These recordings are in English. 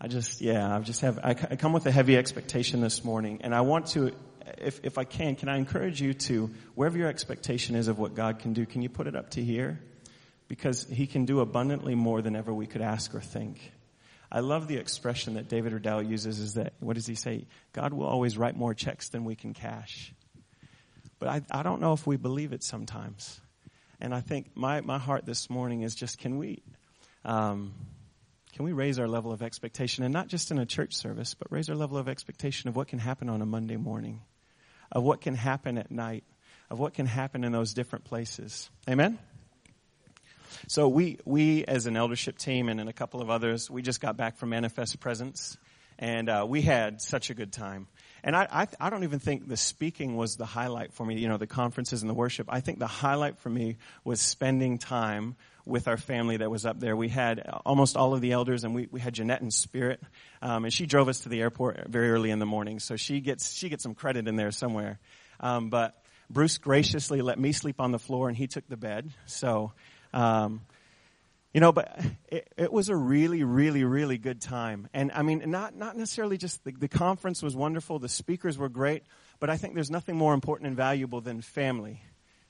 I just, yeah, I just have, I, come with a heavy expectation this morning and I want to, if, if I can, can I encourage you to, wherever your expectation is of what God can do, can you put it up to here? Because He can do abundantly more than ever we could ask or think. I love the expression that David Riddell uses is that, what does he say? God will always write more checks than we can cash. But I, I don't know if we believe it sometimes. And I think my, my heart this morning is just, can we, um, can we raise our level of expectation and not just in a church service, but raise our level of expectation of what can happen on a Monday morning, of what can happen at night, of what can happen in those different places. Amen? So we, we as an eldership team and, and a couple of others, we just got back from Manifest Presence and uh, we had such a good time. And I, I, I, don't even think the speaking was the highlight for me, you know, the conferences and the worship. I think the highlight for me was spending time with our family that was up there. We had almost all of the elders, and we, we had Jeanette in spirit, um, and she drove us to the airport very early in the morning, so she gets she gets some credit in there somewhere. Um, but Bruce graciously let me sleep on the floor, and he took the bed. So. Um, you know, but it, it, was a really, really, really good time. And I mean, not, not necessarily just the, the conference was wonderful, the speakers were great, but I think there's nothing more important and valuable than family.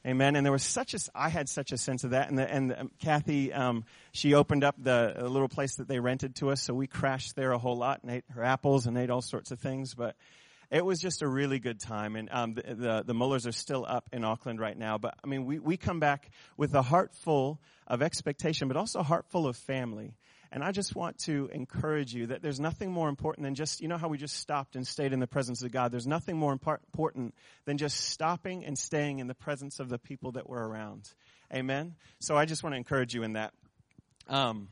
Amen. And there was such a, I had such a sense of that. And, the, and um, Kathy, um, she opened up the little place that they rented to us, so we crashed there a whole lot and ate her apples and ate all sorts of things. But it was just a really good time. And um, the, the, the Mullers are still up in Auckland right now. But I mean, we, we come back with a heart full of expectation, but also a heart full of family. And I just want to encourage you that there's nothing more important than just, you know how we just stopped and stayed in the presence of God? There's nothing more important than just stopping and staying in the presence of the people that were around. Amen? So I just want to encourage you in that. Um,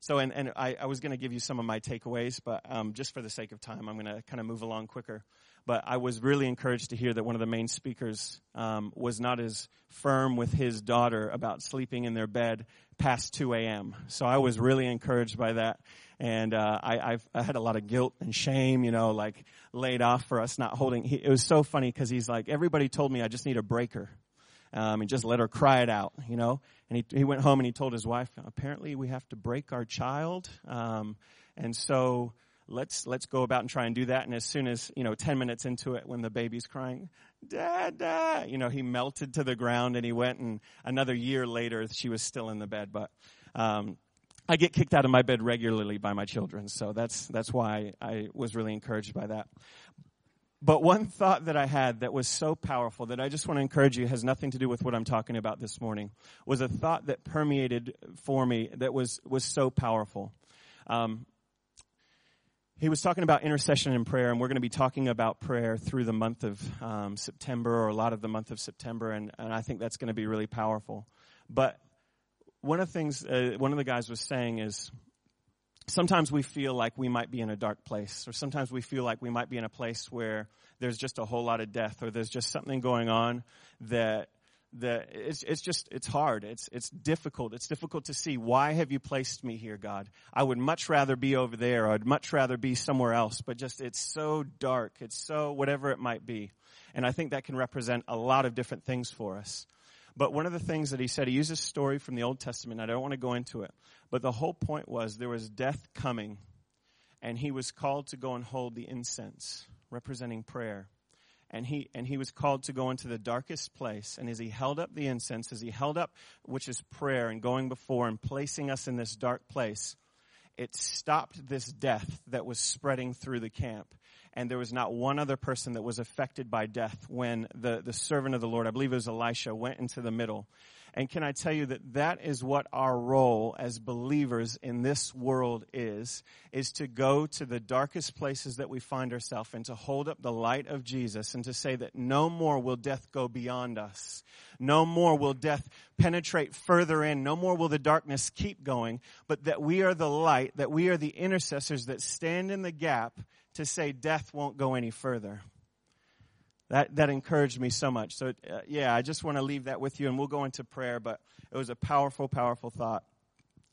so, and, and I, I was going to give you some of my takeaways, but um, just for the sake of time, I'm going to kind of move along quicker. But I was really encouraged to hear that one of the main speakers um, was not as firm with his daughter about sleeping in their bed past 2 a.m. So I was really encouraged by that. And uh, I, I've, I had a lot of guilt and shame, you know, like laid off for us not holding. He, it was so funny because he's like, everybody told me I just need a breaker. Um, and just let her cry it out, you know. And he he went home and he told his wife, apparently we have to break our child, um, and so let's let's go about and try and do that. And as soon as you know, ten minutes into it, when the baby's crying, Dad, Dad, you know, he melted to the ground and he went. And another year later, she was still in the bed. But um, I get kicked out of my bed regularly by my children, so that's that's why I was really encouraged by that. But one thought that I had that was so powerful that I just want to encourage you has nothing to do with what I'm talking about this morning. Was a thought that permeated for me that was was so powerful. Um, he was talking about intercession and prayer, and we're going to be talking about prayer through the month of um, September or a lot of the month of September, and, and I think that's going to be really powerful. But one of the things, uh, one of the guys was saying is sometimes we feel like we might be in a dark place, or sometimes we feel like we might be in a place where there's just a whole lot of death, or there's just something going on that that it's, it's just it's hard. It's it's difficult. It's difficult to see why have you placed me here god? I would much rather be over there. I'd much rather be somewhere else. But just it's so dark. It's so whatever it might be. And i think that can represent a lot of different things for us. But one of the things that he said he used a story from the old testament. I don't want to go into it. But the whole point was there was death coming and he was called to go and hold the incense representing prayer and he and he was called to go into the darkest place. And as he held up the incense as he held up which is prayer and going before and placing us in this dark place it stopped this death that was spreading through the camp. And there was not one other person that was affected by death when the, the servant of the lord i believe it was elisha went into the middle and can I tell you that that is what our role as believers in this world is, is to go to the darkest places that we find ourselves and to hold up the light of Jesus and to say that no more will death go beyond us. No more will death penetrate further in. No more will the darkness keep going, but that we are the light, that we are the intercessors that stand in the gap to say death won't go any further that that encouraged me so much. So uh, yeah, I just want to leave that with you, and we'll go into prayer. But it was a powerful, powerful thought.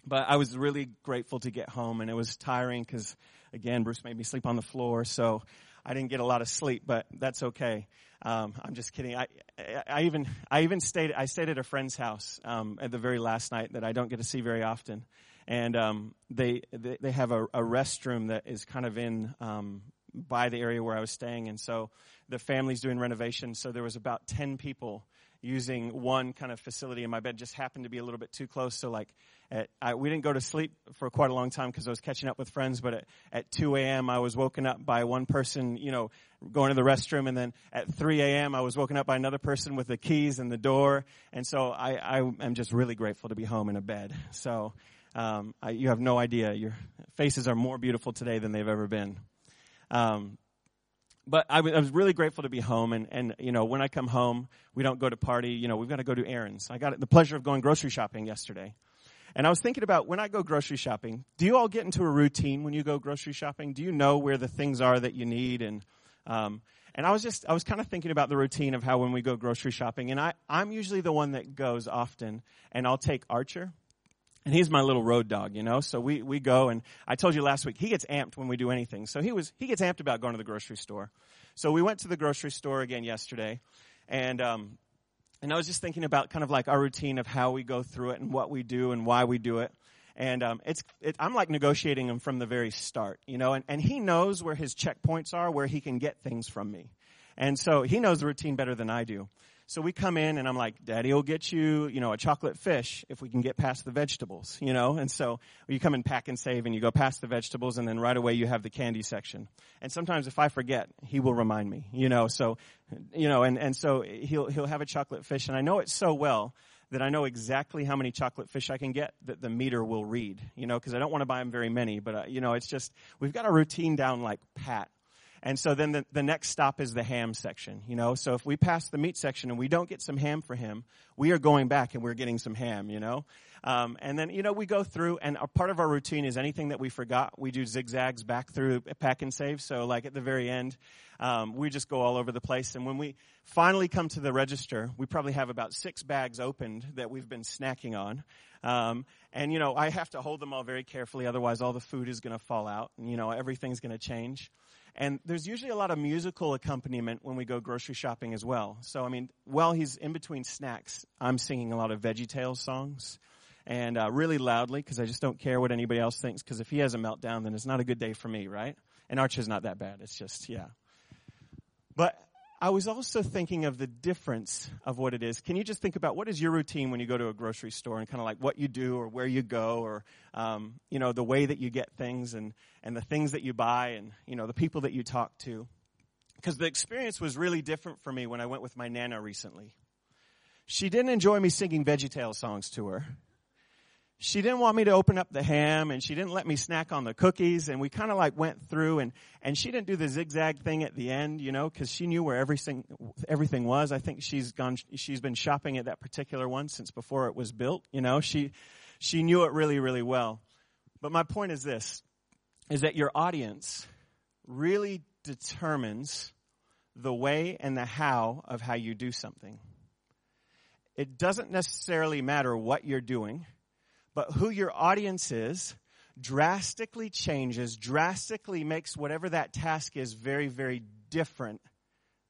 But I was really grateful to get home, and it was tiring because again, Bruce made me sleep on the floor, so I didn't get a lot of sleep. But that's okay. Um, I'm just kidding. I, I, I even I even stayed I stayed at a friend's house um, at the very last night that I don't get to see very often, and um, they, they they have a, a restroom that is kind of in um, by the area where I was staying, and so the family's doing renovations. So there was about ten people using one kind of facility, and my bed just happened to be a little bit too close. So like, at, I, we didn't go to sleep for quite a long time because I was catching up with friends. But at, at 2 a.m., I was woken up by one person, you know, going to the restroom, and then at 3 a.m., I was woken up by another person with the keys and the door. And so I, I am just really grateful to be home in a bed. So. Um, I, you have no idea. Your faces are more beautiful today than they've ever been. Um, but I, was really grateful to be home. And, and, you know, when I come home, we don't go to party. You know, we've got to go do errands. I got the pleasure of going grocery shopping yesterday. And I was thinking about when I go grocery shopping, do you all get into a routine when you go grocery shopping? Do you know where the things are that you need? And, um, and I was just, I was kind of thinking about the routine of how when we go grocery shopping, and I, I'm usually the one that goes often, and I'll take Archer, and he's my little road dog, you know. So we we go, and I told you last week he gets amped when we do anything. So he was he gets amped about going to the grocery store. So we went to the grocery store again yesterday, and um, and I was just thinking about kind of like our routine of how we go through it and what we do and why we do it. And um, it's it, I'm like negotiating him from the very start, you know. And and he knows where his checkpoints are, where he can get things from me, and so he knows the routine better than I do. So we come in and I'm like, Daddy will get you, you know, a chocolate fish if we can get past the vegetables, you know? And so you come and PAK'nSAVE and you go past the vegetables and then right away you have the candy section. And sometimes if I forget, he will remind me, you know, so, you know, and, and so he'll, he'll have a chocolate fish and I know it so well that I know exactly how many chocolate fish I can get that the meter will read, you know, because I don't want to buy them very many, but, uh, you know, it's just, we've got a routine down like pat and so then the, the next stop is the ham section, you know. So if we pass the meat section and we don't get some ham for him, we are going back and we're getting some ham, you know. Um, and then, you know, we go through and a part of our routine is anything that we forgot, we do zigzags back through PAK'nSAVE. So like at the very end, um, we just go all over the place. And when we finally come to the register, we probably have about six bags opened that we've been snacking on. Um, and you know, I have to hold them all very carefully, otherwise all the food is going to fall out, and you know, everything's going to change. And there's usually a lot of musical accompaniment when we go grocery shopping as well. So, I mean, while he's in between snacks, I'm singing a lot of VeggieTales songs and uh, really loudly because I just don't care what anybody else thinks because if he has a meltdown, then it's not a good day for me, right? And Archer's not that bad. It's just, yeah. But I was also thinking of the difference of what it is. Can you just think about what is your routine when you go to a grocery store and kind of like what you do or where you go or, um, you know, the way that you get things and, and the things that you buy and, you know, the people that you talk to. Because the experience was really different for me when I went with my Nana recently. She didn't enjoy me singing VeggieTale songs to her she didn't want me to open up the ham and she didn't let me snack on the cookies and we kind of like went through and and she didn't do the zigzag thing at the end you know because she knew where everything everything was. I think she's gone she's been shopping at that particular one since before it was built you know? She she knew it really really well. But my point is this is that your audience really determines the way and the how of how you do something. It doesn't necessarily matter what you're doing but who your audience is drastically changes, drastically makes whatever that task is very, very different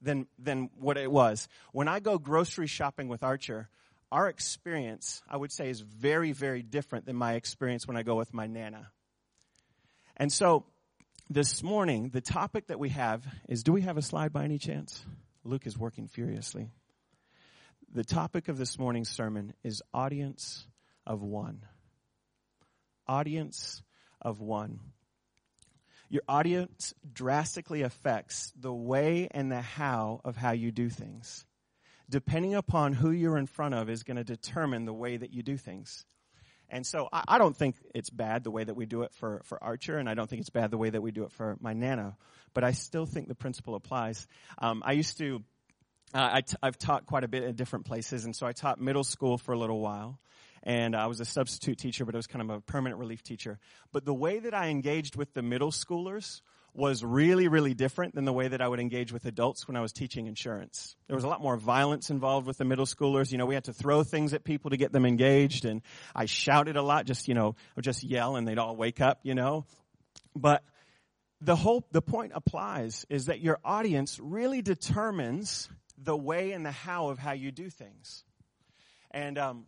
than, than what it was. When I go grocery shopping with Archer, our experience, I would say, is very, very different than my experience when I go with my Nana. And so, this morning, the topic that we have is do we have a slide by any chance? Luke is working furiously. The topic of this morning's sermon is audience of one audience of one. Your audience drastically affects the way and the how of how you do things. Depending upon who you're in front of is going to determine the way that you do things. And so I, I, don't think it's bad the way that we do it for, for Archer, and I don't think it's bad the way that we do it for my Nana, but I still think the principle applies. Um, I used to, uh, I t- I've taught quite a bit at different places, and so I taught middle school for a little while and I was a substitute teacher, but I was kind of a permanent relief teacher. But the way that I engaged with the middle schoolers was really, really different than the way that I would engage with adults when I was teaching insurance. There was a lot more violence involved with the middle schoolers. You know, we had to throw things at people to get them engaged, and I shouted a lot, just, you know, or just yell and they'd all wake up, you know. But the whole, the point applies is that your audience really determines the way and the how of how you do things. And um,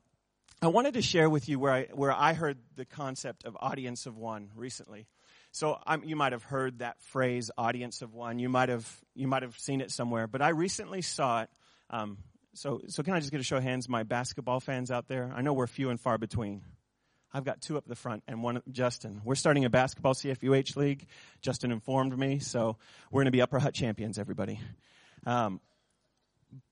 I wanted to share with you where I, where I heard the concept of audience of one recently. So you might have heard that phrase, audience of one. You might have, you might have seen it somewhere, but I recently saw it. Um, so, so can I just get a show of hands, my basketball fans out there? I know we're few and far between. I've got two up the front and one, Justin. We're starting a basketball CFUH league. Justin informed me, so we're going to be Upper Hutt champions, everybody. Um,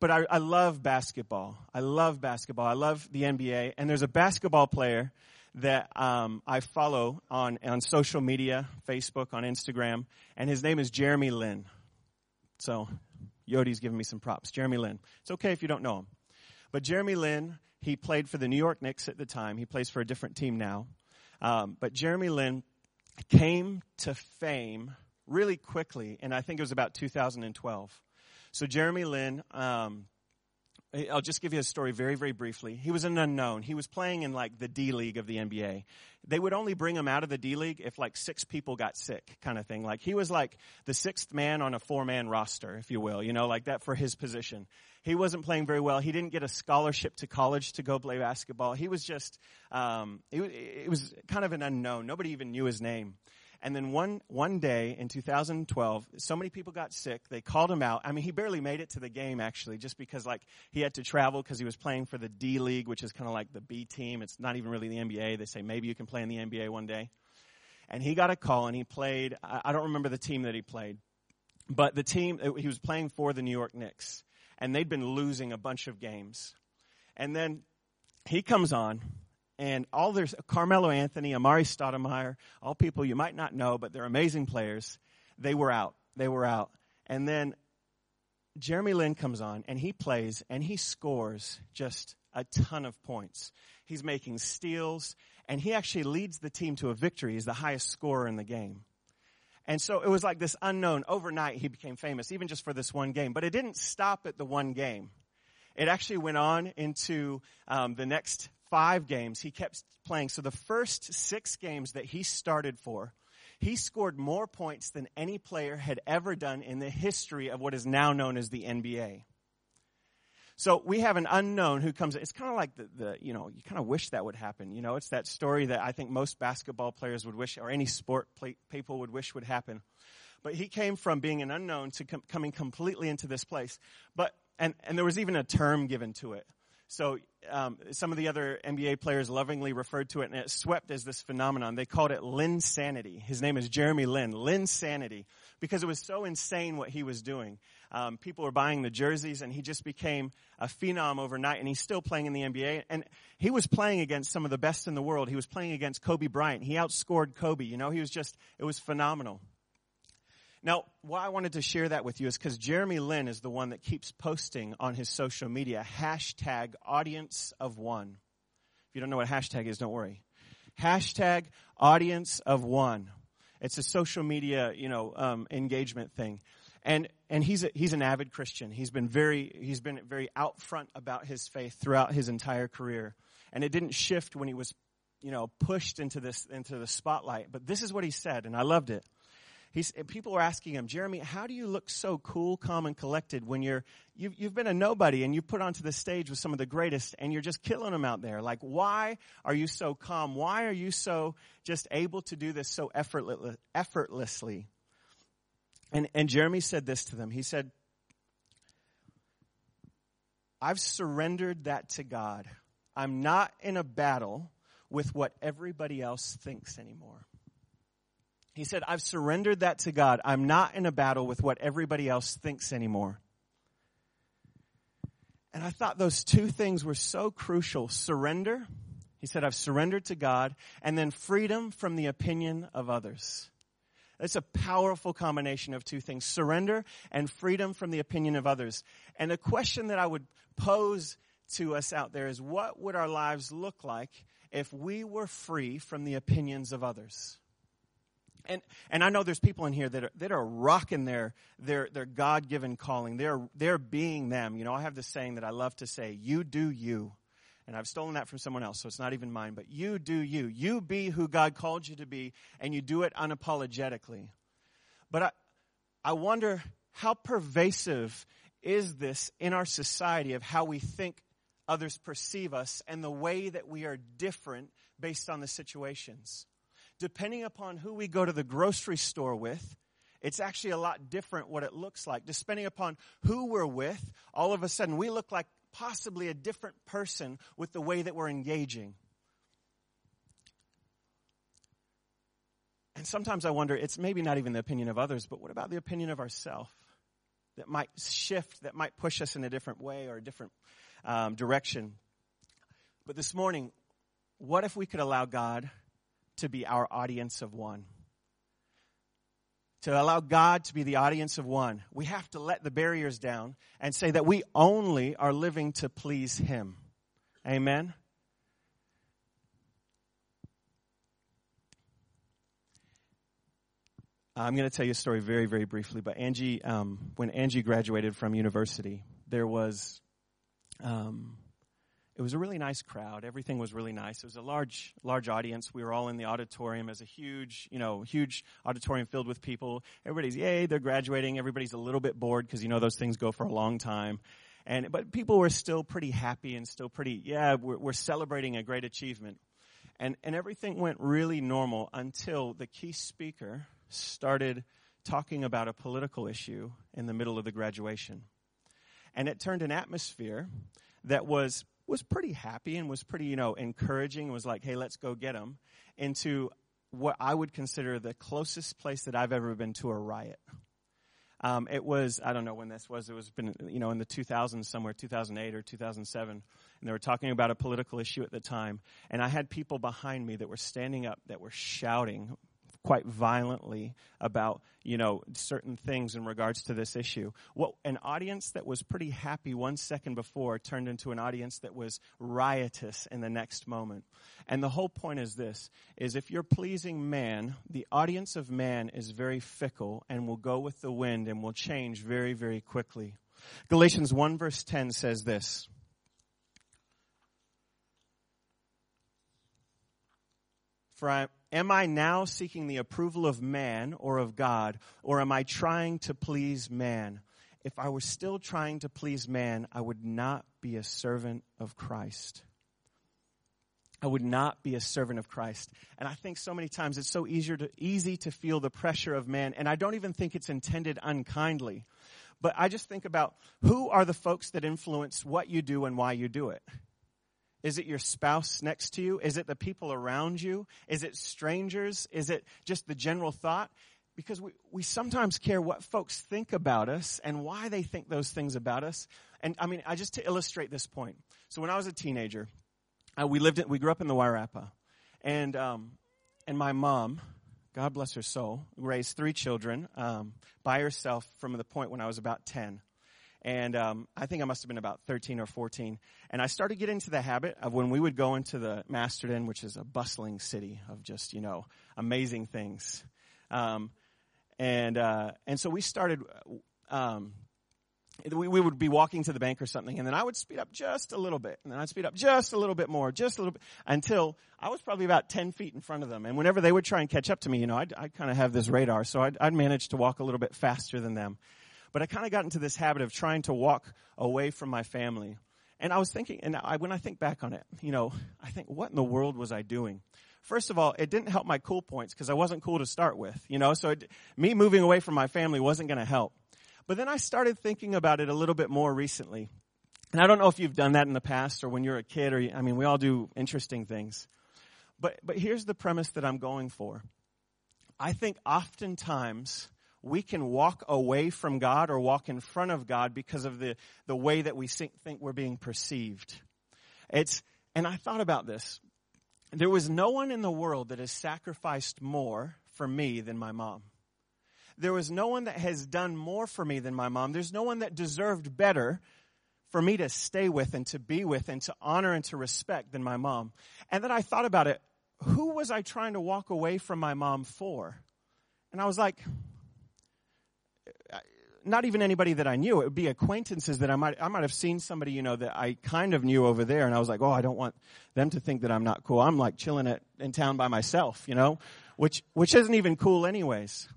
but I, I love basketball. I love basketball. I love the NBA. And there's a basketball player that um, I follow on on social media, Facebook, on Instagram, and his name is Jeremy Lin. So, Yodi's giving me some props. Jeremy Lin. It's okay if you don't know him, but Jeremy Lin, he played for the New York Knicks at the time. He plays for a different team now, um, but Jeremy Lin came to fame really quickly, and I think it was about 2012. So Jeremy Lin, um, I'll just give you a story very, very briefly. He was an unknown. He was playing in like the D League of the NBA. They would only bring him out of the D League if like six people got sick, kind of thing. Like he was like the sixth man on a four man roster, if you will, you know, like that for his position. He wasn't playing very well. He didn't get a scholarship to college to go play basketball. He was just, um, it, it was kind of an unknown. Nobody even knew his name. And then one, one day in 2012, so many people got sick. They called him out. I mean, he barely made it to the game actually, just because like he had to travel because he was playing for the D League, which is kind of like the B team. It's not even really the NBA. They say maybe you can play in the NBA one day. And he got a call and he played, I don't remember the team that he played, but the team, uh, he was playing for the New York Knicks. And they'd been losing a bunch of games. And then he comes on and all there's Carmelo Anthony, Amar'e Stoudemire, all people you might not know, but they're amazing players. They were out. They were out. And then Jeremy Lin comes on and he plays and he scores just a ton of points. He's making steals and he actually leads the team to a victory. He's the highest scorer in the game. And so it was like this unknown. Overnight he became famous, even just for this one game. But it didn't stop at the one game. It actually went on into um, the next five games, he kept playing. So the first six games that he started for, he scored more points than any player had ever done in the history of what is now known as the NBA. So we have an unknown who comes. It's kind of like the, the, you know, you kind of wish that would happen. You know, it's that story that I think most basketball players would wish, or any sport play, people would wish would happen. But he came from being an unknown to com- coming completely into this place. But and and there was even a term given to it. So um, some of the other NBA players lovingly referred to it, and it swept as this phenomenon. They called it Linsanity. His name is Jeremy Lin. Sanity, because it was so insane what he was doing. Um, people were buying the jerseys, and he just became a phenom overnight. And he's still playing in the NBA. And he was playing against some of the best in the world. He was playing against Kobe Bryant. He outscored Kobe. You know, he was just it was phenomenal. Now, why I wanted to share that with you is because Jeremy Lin is the one that keeps posting on his social media hashtag audience of one. If you don't know what hashtag is, don't worry. Hashtag audience of one. It's a social media, you know, um, engagement thing. And, and he's, a, he's an avid Christian. He's been very, he's been very out front about his faith throughout his entire career. And it didn't shift when he was, you know, pushed into this, into the spotlight. But this is what he said, and I loved it. He's, people are asking him, Jeremy, how do you look so cool, calm, and collected when you're, you've, you've been a nobody and you've put onto the stage with some of the greatest and you're just killing them out there? Like, why are you so calm? Why are you so just able to do this so effortless, effortlessly? And, and Jeremy said this to them. He said, I've surrendered that to God. I'm not in a battle with what everybody else thinks anymore. He said, I've surrendered that to God. I'm not in a battle with what everybody else thinks anymore. And I thought those two things were so crucial. Surrender. He said, I've surrendered to God. And then freedom from the opinion of others. It's a powerful combination of two things. Surrender and freedom from the opinion of others. And a question that I would pose to us out there is what would our lives look like if we were free from the opinions of others? And, and I know there's people in here that are, that are rocking their, their, their God-given calling. They're, they're being them. You know, I have this saying that I love to say, you do you. And I've stolen that from someone else, so it's not even mine, but you do you. You be who God called you to be, and you do it unapologetically. But I, I wonder how pervasive is this in our society of how we think others perceive us and the way that we are different based on the situations. Depending upon who we go to the grocery store with, it's actually a lot different what it looks like. Depending upon who we're with, all of a sudden we look like possibly a different person with the way that we're engaging. And sometimes I wonder, it's maybe not even the opinion of others, but what about the opinion of ourselves? That might shift, that might push us in a different way or a different um, direction. But this morning, what if we could allow God to be our audience of one? To allow God to be the audience of one, we have to let the barriers down and say that we only are living to please Him. Amen? I'm going to tell you a story very, very briefly. But Angie, um, when Angie graduated from university, there was, um, it was a really nice crowd. Everything was really nice. It was a large, large audience. We were all in the auditorium as a huge, you know, huge auditorium filled with people. Everybody's yay, they're graduating. Everybody's a little bit bored because you know those things go for a long time. And but people were still pretty happy and still pretty, yeah, we're, we're celebrating a great achievement. And and everything went really normal until the key speaker started talking about a political issue in the middle of the graduation. And it turned an atmosphere that was was pretty happy and was pretty, you know, encouraging, was like, hey, let's go get them, into what I would consider the closest place that I've ever been to a riot. Um, it was, I don't know when this was, it was been, you know, in the 2000s somewhere, 2008 or 2007, and they were talking about a political issue at the time, and I had people behind me that were standing up, that were shouting quite violently about, you know, certain things in regards to this issue. What an audience that was pretty happy one second before turned into an audience that was riotous in the next moment. And the whole point is this, is if you're pleasing man, the audience of man is very fickle and will go with the wind and will change very, very quickly. Galatians 1 verse 10 says this, For I, am I now seeking the approval of man or of God, or am I trying to please man? If I were still trying to please man, I would not be a servant of Christ. I would not be a servant of Christ. And I think so many times it's so easier to, easy to feel the pressure of man, and I don't even think it's intended unkindly. But I just think about who are the folks that influence what you do and why you do it. Is it your spouse next to you? Is it the people around you? Is it strangers? Is it just the general thought? Because we, we sometimes care what folks think about us and why they think those things about us. And I mean, I just to illustrate this point. So when I was a teenager, we lived in, we grew up in the Wairarapa. And, um, and my mom, God bless her soul, raised three children um, by herself from the point when I was about 10 and um, I think I must have been about 13 or 14. And I started getting into the habit of when we would go into the Masterton, which is a bustling city of just you know amazing things, um, and uh, and so we started. Um, we, we would be walking to the bank or something, and then I would speed up just a little bit, and then I'd speed up just a little bit more, just a little bit, until I was probably about 10 feet in front of them. And whenever they would try and catch up to me, you know, I'd, I'd kind of have this radar, so I'd, I'd manage to walk a little bit faster than them. But I kind of got into this habit of trying to walk away from my family. And I was thinking, and I, when I think back on it, you know, I think, what in the world was I doing? First of all, it didn't help my cool points because I wasn't cool to start with, you know, so it, me moving away from my family wasn't going to help. But then I started thinking about it a little bit more recently. And I don't know if you've done that in the past or when you're a kid or, I mean, we all do interesting things. But, but here's the premise that I'm going for. I think oftentimes we can walk away from God or walk in front of God because of the, the way that we think, we're being perceived. It's, and I thought about this. There was no one in the world that has sacrificed more for me than my mom. There was no one that has done more for me than my mom. There's no one that deserved better for me to stay with and to be with and to honor and to respect than my mom. And then I thought about it. Who was I trying to walk away from my mom for? And I was like, not even anybody that I knew. It would be acquaintances that I might, I might have seen somebody, you know, that I kind of knew over there and I was like, oh, I don't want them to think that I'm not cool. I'm like chilling at, in town by myself, you know, which, which isn't even cool anyways.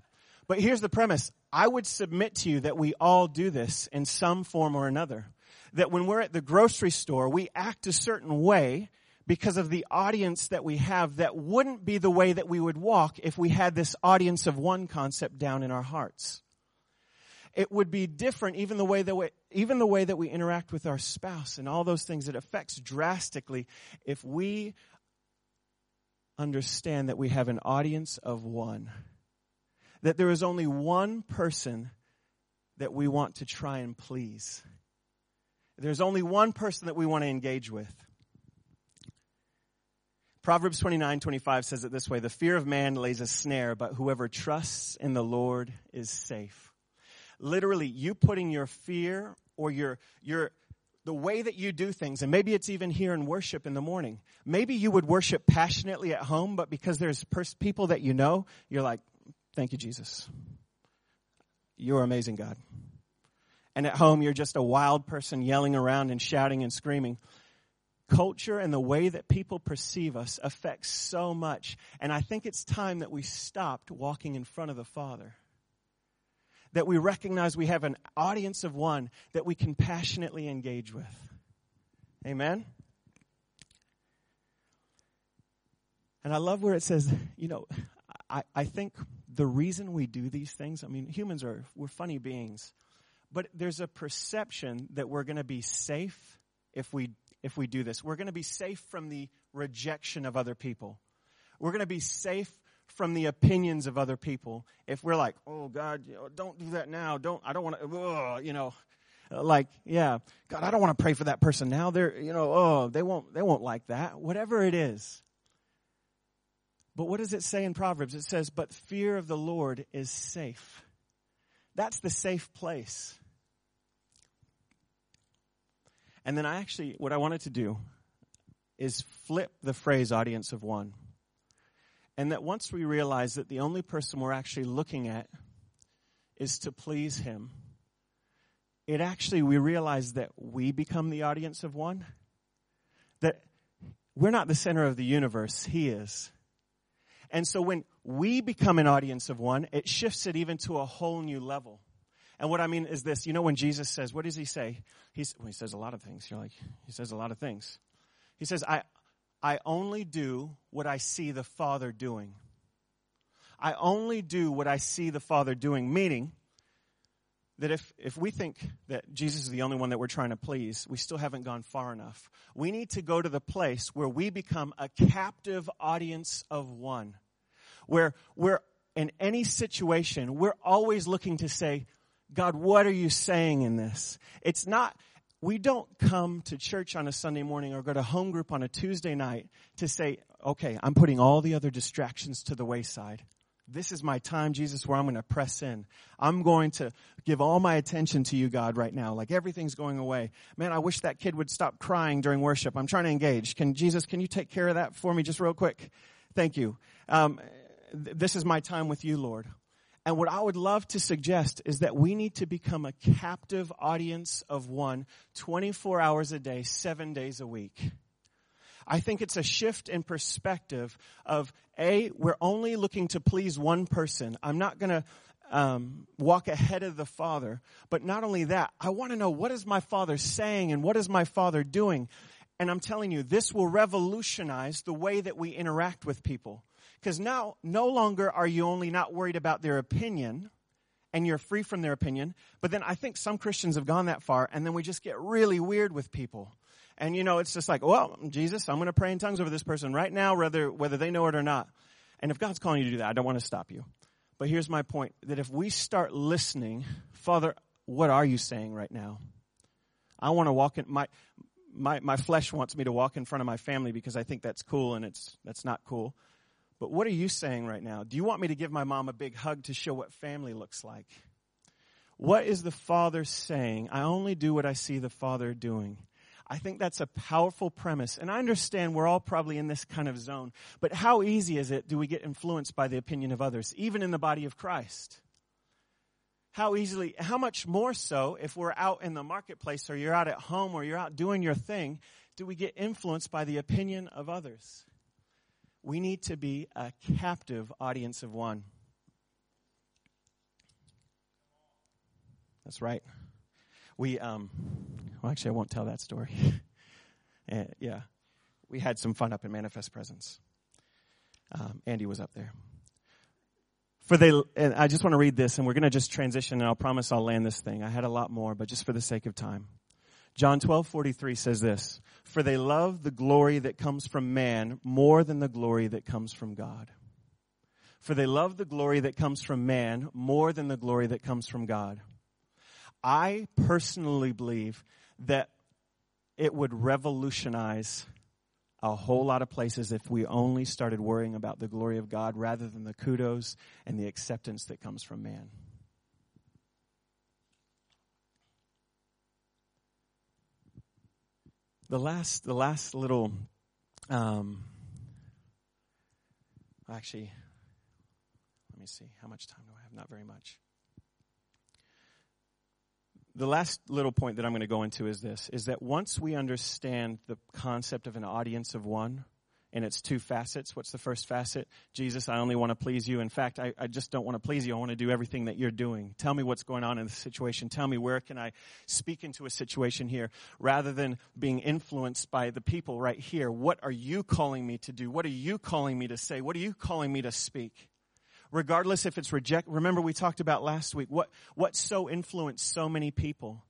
But here's the premise. I would submit to you that we all do this in some form or another. that when we're at the grocery store, we act a certain way because of the audience that we have that wouldn't be the way that we would walk if we had this audience of one concept down in our hearts. It would be different even the way that we, even the way that we interact with our spouse and all those things. It affects drastically if we understand that we have an audience of one. That there is only one person that we want to try and please. There's only one person that we want to engage with. Proverbs 29, 25 says it this way, the fear of man lays a snare, but whoever trusts in the Lord is safe. Literally, you putting your fear or your, your, the way that you do things, and maybe it's even here in worship in the morning. Maybe you would worship passionately at home, but because there's pers- people that you know, you're like, thank you, Jesus. You're amazing, God. And at home, you're just a wild person yelling around and shouting and screaming culture and the way that people perceive us affects so much. And I think it's time that we stopped walking in front of the Father. That we recognize we have an audience of one that we can passionately engage with. Amen? And I love where it says, you know, I, I think the reason we do these things, I mean, humans are, we're funny beings, but there's a perception that we're going to be safe if we if we do this. We're going to be safe from the rejection of other people. We're going to be safe from the opinions of other people if we're like, oh God, don't do that now. Don't, I don't want to, you know, uh, like, yeah, God, I don't want to pray for that person now. They're, you know, oh, they won't, they won't like that. Whatever it is. But what does it say in Proverbs? It says, but fear of the Lord is safe. That's the safe place. And then I actually, what I wanted to do is flip the phrase audience of one. And that once we realize that the only person we're actually looking at is to please Him, it actually, we realize that we become the audience of one. That we're not the center of the universe, He is. And so when we become an audience of one, it shifts it even to a whole new level. And what I mean is this, you know, when Jesus says, what does he say? He's, well, he says a lot of things. You're like, he says a lot of things. He says, I, I only do what I see the Father doing. I only do what I see the Father doing, meaning that if, if we think that Jesus is the only one that we're trying to please, we still haven't gone far enough. We need to go to the place where we become a captive audience of one. Where we're in any situation, we're always looking to say, God, what are you saying in this? It's not, we don't come to church on a Sunday morning or go to home group on a Tuesday night to say, okay, I'm putting all the other distractions to the wayside. This is my time, Jesus, where I'm going to press in. I'm going to give all my attention to you, God, right now. Like everything's going away. Man, I wish that kid would stop crying during worship. I'm trying to engage. Can Jesus, can you take care of that for me just real quick? Thank you. Um, th- this is my time with you, Lord. And what I would love to suggest is that we need to become a captive audience of one 24 hours a day, seven days a week. I think it's a shift in perspective of A, we're only looking to please one person. I'm not going to um, walk ahead of the Father. But not only that, I want to know what is my Father saying and what is my Father doing. And I'm telling you, this will revolutionize the way that we interact with people. Because now, no longer are you only not worried about their opinion and you're free from their opinion, but then I think some Christians have gone that far and then we just get really weird with people. And you know, it's just like, well, Jesus, I'm going to pray in tongues over this person right now, whether, whether they know it or not. And if God's calling you to do that, I don't want to stop you. But here's my point, that if we start listening, Father, what are you saying right now? I want to walk in, my, my, my flesh wants me to walk in front of my family because I think that's cool and it's, that's not cool. But what are you saying right now? Do you want me to give my mom a big hug to show what family looks like? What is the Father saying? I only do what I see the Father doing. I think that's a powerful premise. And I understand we're all probably in this kind of zone. But how easy is it do we get influenced by the opinion of others, even in the body of Christ? How easily, how much more so if we're out in the marketplace or you're out at home or you're out doing your thing, do we get influenced by the opinion of others? We need to be a captive audience of one. That's right. We, um, Well, actually, I won't tell that story. and, yeah, we had some fun up in Manifest Presence. Um, Andy was up there. For they, and I just want to read this, and we're going to just transition, and I'll promise I'll land this thing. I had a lot more, but just for the sake of time. John 12, 43 says this, For they love the glory that comes from man more than the glory that comes from God. For they love the glory that comes from man more than the glory that comes from God. I personally believe that it would revolutionize a whole lot of places if we only started worrying about the glory of God rather than the kudos and the acceptance that comes from man. The last, the last little, um, actually, let me see. How much time do I have? Not very much the last little point that I'm going to go into is this, is that once we understand the concept of an audience of one, and its two facets. What's the first facet? Jesus, I only want to please you. In fact, I, I, just don't want to please you. I want to do everything that you're doing. Tell me what's going on in the situation. Tell me where can I speak into a situation here rather than being influenced by the people right here. What are you calling me to do? What are you calling me to say? What are you calling me to speak? regardless if it's reject. Remember we talked about last week what what so influenced so many people.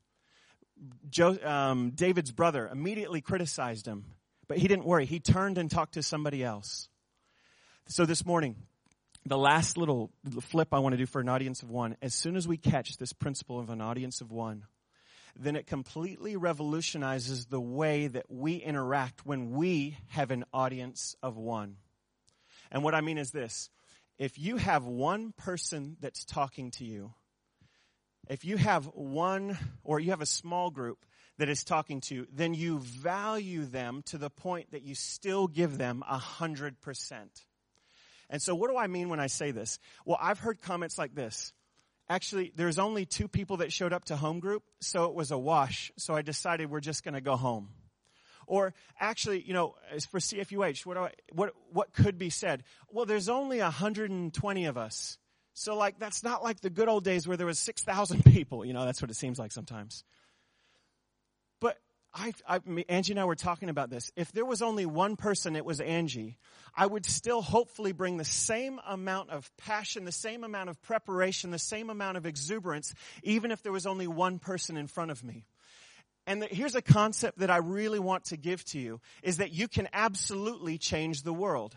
Um, David's brother immediately criticized him, but he didn't worry. He turned and talked to somebody else. So this morning, the last little flip I want to do for an audience of one, as soon as we catch this principle of an audience of one, then it completely revolutionizes the way that we interact when we have an audience of one. And what I mean is this if you have one person that's talking to you, if you have one or you have a small group that is talking to then you value them to the point that you still give them a hundred percent. And so what do I mean when I say this? Well, I've heard comments like this. Actually, there's only two people that showed up to home group, so it was a wash. So I decided we're just going to go home. Or actually, you know, for CFUH, what, I, what, what could be said? Well, there's only 120 of us. So like, that's not like the good old days where there was 6,000 people. You know, that's what it seems like sometimes. I, I, Angie and I were talking about this. If there was only one person, it was Angie. I would still hopefully bring the same amount of passion, the same amount of preparation, the same amount of exuberance, even if there was only one person in front of me. And the, here's a concept that I really want to give to you is that you can absolutely change the world.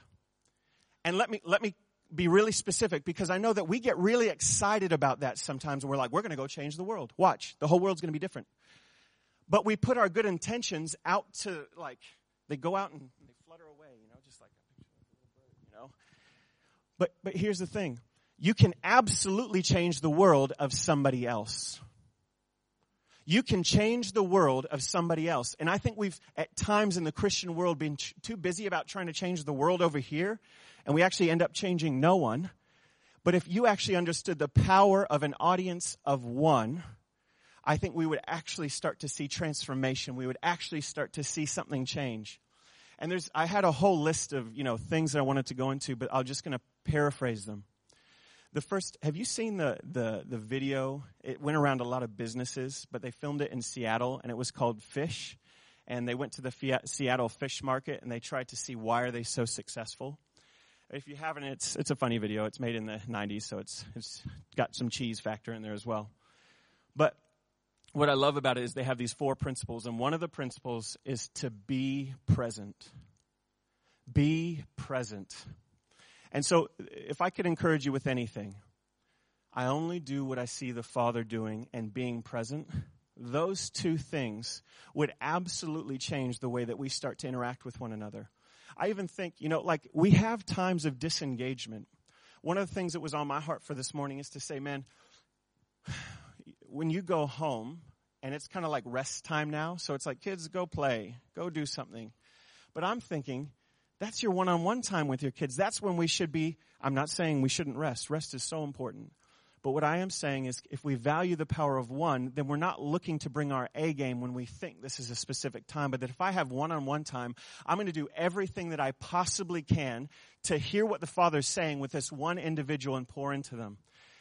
And let me, let me be really specific because I know that we get really excited about that sometimes we're like, we're going to go change the world. Watch, the whole world's going to be different. But we put our good intentions out to like, they go out and they flutter away, you know, just like a picture of a little bird, you know. But, but here's the thing. You can absolutely change the world of somebody else. You can change the world of somebody else. And I think we've at times in the Christian world been ch- too busy about trying to change the world over here, and we actually end up changing no one. But if you actually understood the power of an audience of one, I think we would actually start to see transformation. We would actually start to see something change. And there's, I had a whole list of, you know, things that I wanted to go into, but I'm just going to paraphrase them. The first have you seen the, the the video? It went around a lot of businesses but they filmed it in seattle and it was called fish. And they went to the Fiat, seattle fish market and they tried to see why are they so successful. If you haven't it's it's a funny video. It's made in the 90s so it's it's got some cheese factor in there as well. But what i love about it is they have these four principles and one of the principles is to be present be present and so, if I could encourage you with anything, I only do what I see the Father doing and being present. Those two things would absolutely change the way that we start to interact with one another. I even think, you know, like we have times of disengagement. One of the things that was on my heart for this morning is to say, man, when you go home, and it's kind of like rest time now, so it's like kids go play, go do something. But I'm thinking, that's your one on one time with your kids. That's when we should be. I'm not saying we shouldn't rest. Rest is so important. But what I am saying is if we value the power of one, then we're not looking to bring our A game when we think this is a specific time. But that if I have one on one time, I'm going to do everything that I possibly can to hear what the Father's saying with this one individual and pour into them.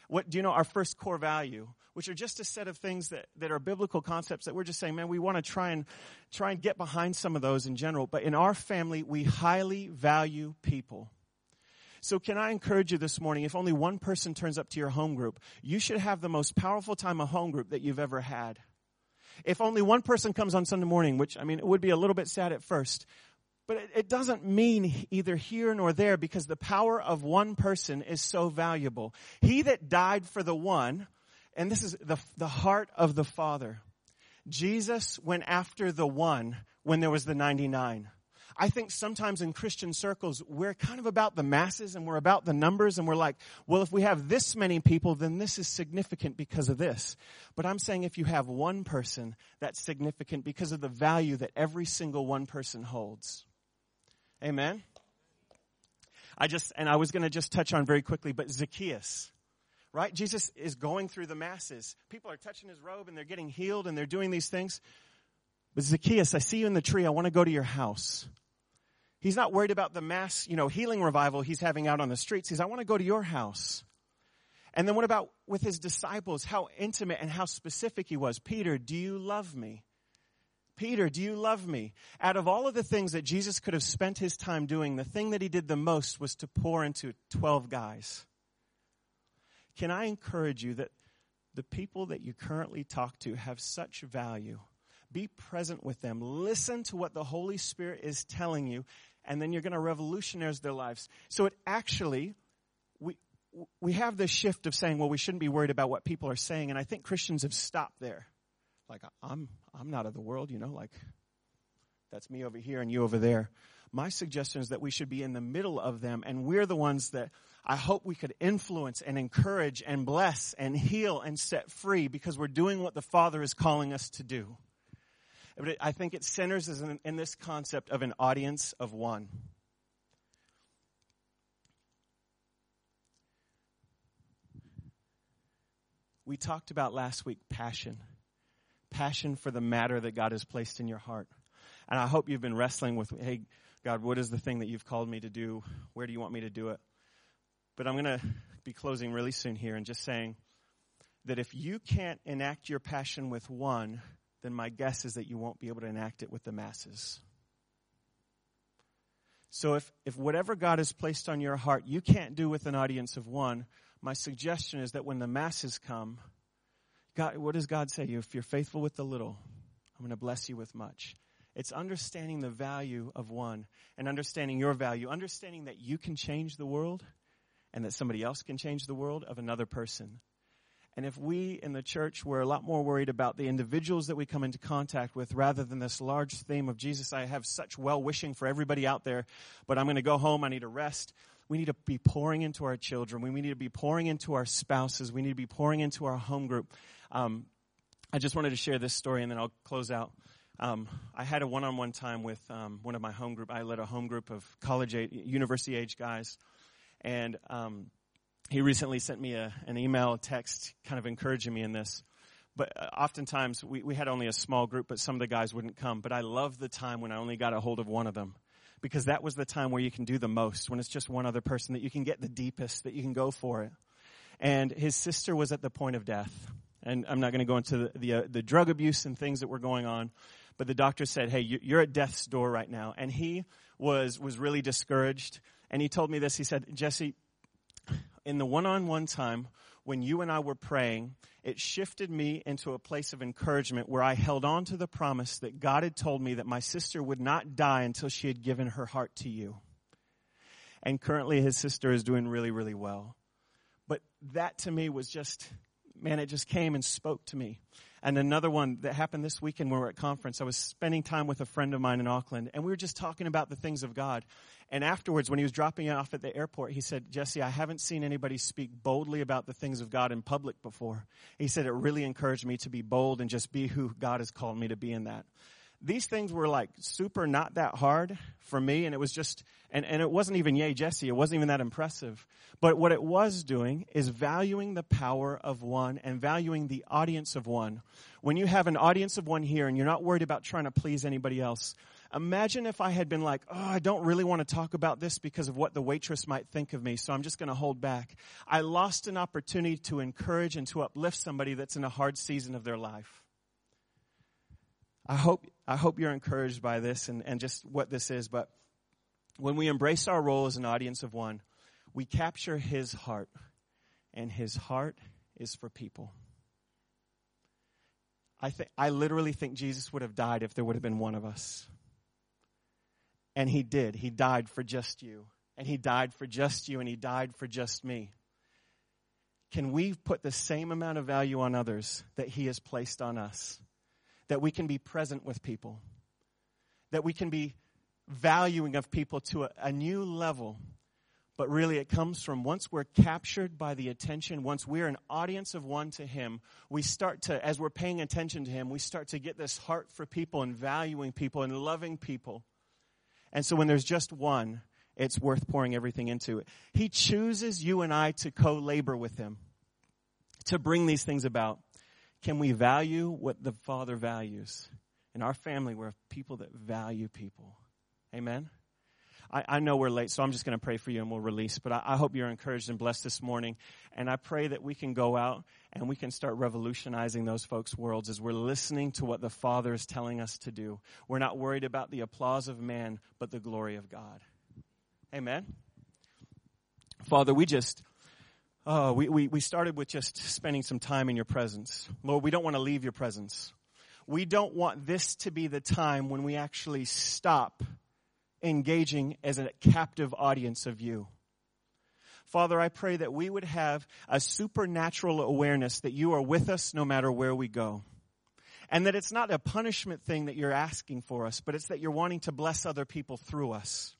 What do you know? Our first core value, which are just a set of things that, that are biblical concepts that we're just saying, man, we want to try and try and get behind some of those in general. But in our family, we highly value people. So can I encourage you this morning, if only one person turns up to your home group, you should have the most powerful time of home group that you've ever had. If only one person comes on Sunday morning, which I mean, it would be a little bit sad at first, but it, it, doesn't mean either here nor there because the power of one person is so valuable. He that died for the one, and this is the, the heart of the Father. Jesus went after the one when there was the 99. I think sometimes in Christian circles, we're kind of about the masses and we're about the numbers and we're like, well, if we have this many people, then this is significant because of this. But I'm saying if you have one person, that's significant because of the value that every single one person holds. Amen? I just, and I was going to just touch on very quickly, but Zacchaeus, right? Jesus is going through the masses. People are touching his robe and they're getting healed and they're doing these things. But Zacchaeus, I see you in the tree. I want to go to your house. He's not worried about the mass, you know, healing revival he's having out on the streets. He's, I want to go to your house. And then what about with his disciples? How intimate and how specific he was. Peter, do you love me? Peter, do you love me? Out of all of the things that Jesus could have spent his time doing, the thing that he did the most was to pour into 12 guys. Can I encourage you that the people that you currently talk to have such value? Be present with them. Listen to what the Holy Spirit is telling you and then you're going to revolutionize their lives. So it actually, we, we have this shift of saying, well, we shouldn't be worried about what people are saying. And I think Christians have stopped there. Like, I'm, I'm not of the world, you know, like, that's me over here and you over there. My suggestion is that we should be in the middle of them and we're the ones that I hope we could influence and encourage and bless and heal and set free because we're doing what the Father is calling us to do. But it, I think it centers in, in this concept of an audience of one. We talked about last week passion. Passion for the matter that God has placed in your heart. And I hope you've been wrestling with, hey, God, what is the thing that you've called me to do? Where do you want me to do it? But I'm going to be closing really soon here and just saying that if you can't enact your passion with one, then my guess is that you won't be able to enact it with the masses. So if, if whatever God has placed on your heart you can't do with an audience of one, my suggestion is that when the masses come, God, what does God say? If you're faithful with the little, I'm going to bless you with much. It's understanding the value of one and understanding your value, understanding that you can change the world and that somebody else can change the world of another person. And if we in the church were a lot more worried about the individuals that we come into contact with rather than this large theme of Jesus, I have such well wishing for everybody out there, but I'm going to go home. I need to rest. We need to be pouring into our children. We need to be pouring into our spouses. We need to be pouring into our home group. Um, I just wanted to share this story and then I'll close out. Um, I had a one-on-one time with um, one of my home group. I led a home group of college, age, university age guys, and um, he recently sent me a, an email, a text, kind of encouraging me in this. But uh, oftentimes we, we had only a small group, but some of the guys wouldn't come. But I love the time when I only got a hold of one of them because that was the time where you can do the most, when it's just one other person that you can get the deepest, that you can go for it. And his sister was at the point of death. And I'm not going to go into the, the, uh, the drug abuse and things that were going on, but the doctor said, hey, you're at death's door right now. And he was, was really discouraged. And he told me this. He said, Jesse, in the one-on-one time when you and I were praying, it shifted me into a place of encouragement where I held on to the promise that God had told me that my sister would not die until she had given her heart to you. And currently his sister is doing really, really well. But that to me was just, man, it just came and spoke to me. And another one that happened this weekend when we were at conference, I was spending time with a friend of mine in Auckland and we were just talking about the things of God. And afterwards, when he was dropping off at the airport, he said, Jesse, I haven't seen anybody speak boldly about the things of God in public before. He said, it really encouraged me to be bold and just be who God has called me to be in that these things were like super not that hard for me and it was just and, and it wasn't even yay jesse it wasn't even that impressive but what it was doing is valuing the power of one and valuing the audience of one when you have an audience of one here and you're not worried about trying to please anybody else Imagine if I had been like, oh, I don't really want to talk about this because of what the waitress might think of me, so I'm just going to hold back. I lost an opportunity to encourage and to uplift somebody that's in a hard season of their life. I hope, I hope you're encouraged by this and, and just what this is, but when we embrace our role as an audience of one, we capture his heart, and his heart is for people. I think, I literally think Jesus would have died if there would have been one of us. And he did. He died for just you. And he died for just you and he died for just me. Can we put the same amount of value on others that he has placed on us? That we can be present with people. That we can be valuing of people to a, a new level but really, it comes from once we're captured by the attention, once we're an audience of one to Him, we start to, as we're paying attention to Him, we start to get this heart for people and valuing people and loving people. And so when there's just one, it's worth pouring everything into it. He chooses you and I to co-labor with Him, to bring these things about. Can we value what the Father values? In our family, we're people that value people. Amen? I, I know we're late, so I'm just going to pray for you and we'll release. But I, I hope you're encouraged and blessed this morning. And I pray that we can go out and we can start revolutionizing those folks' worlds as we're listening to what the Father is telling us to do. We're not worried about the applause of man, but the glory of God. Amen. Father, we just, oh, we, we, we started with just spending some time in your presence. Lord, we don't want to leave your presence. We don't want this to be the time when we actually stop engaging as a captive audience of you. Father, I pray that we would have a supernatural awareness that you are with us no matter where we go. And that it's not a punishment thing that you're asking for us, but it's that you're wanting to bless other people through us.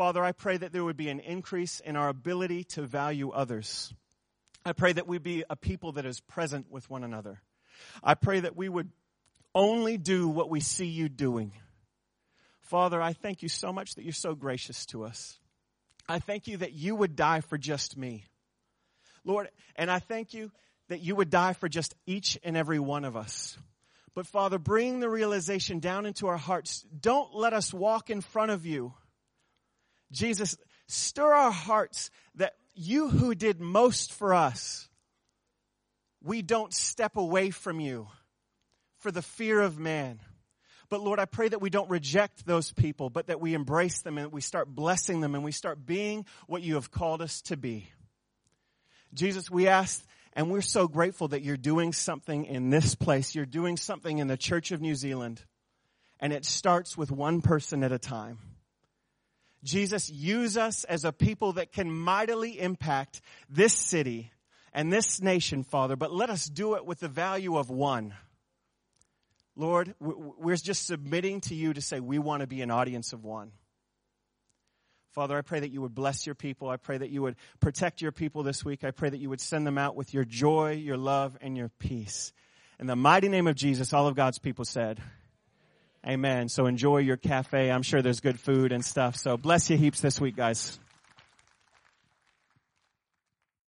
Father, I pray that there would be an increase in our ability to value others. I pray that we be a people that is present with one another. I pray that we would only do what we see you doing. Father, I thank you so much that you're so gracious to us. I thank you that you would die for just me. Lord, and I thank you that you would die for just each and every one of us. But Father, bring the realization down into our hearts. Don't let us walk in front of you. Jesus, stir our hearts that you who did most for us, we don't step away from you for the fear of man. But Lord, I pray that we don't reject those people, but that we embrace them and we start blessing them and we start being what you have called us to be. Jesus, we ask and we're so grateful that you're doing something in this place. You're doing something in the Church of New Zealand. And it starts with one person at a time. Jesus, use us as a people that can mightily impact this city and this nation, Father, but let us do it with the value of one. Lord, we're just submitting to you to say we want to be an audience of one. Father, I pray that you would bless your people. I pray that you would protect your people this week. I pray that you would send them out with your joy, your love, and your peace. In the mighty name of Jesus, all of God's people said, Amen. So enjoy your cafe. I'm sure there's good food and stuff. So bless you heaps this week, guys.